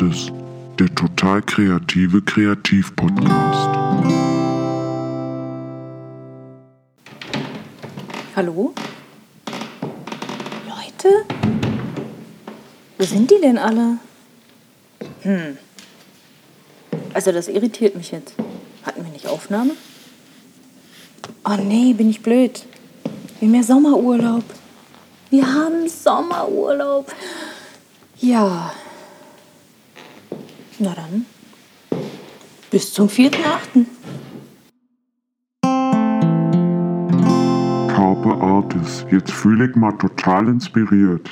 Artis, der total kreative Kreativ-Podcast. Hallo? Leute? Wo sind die denn alle? Hm. Also das irritiert mich jetzt. Hatten wir nicht Aufnahme? Oh nee, bin ich blöd. Wir ja Sommerurlaub. Wir haben Sommerurlaub. Ja. Na dann. Bis zum 4.8. Carpe Artis, jetzt fühle ich mal total inspiriert.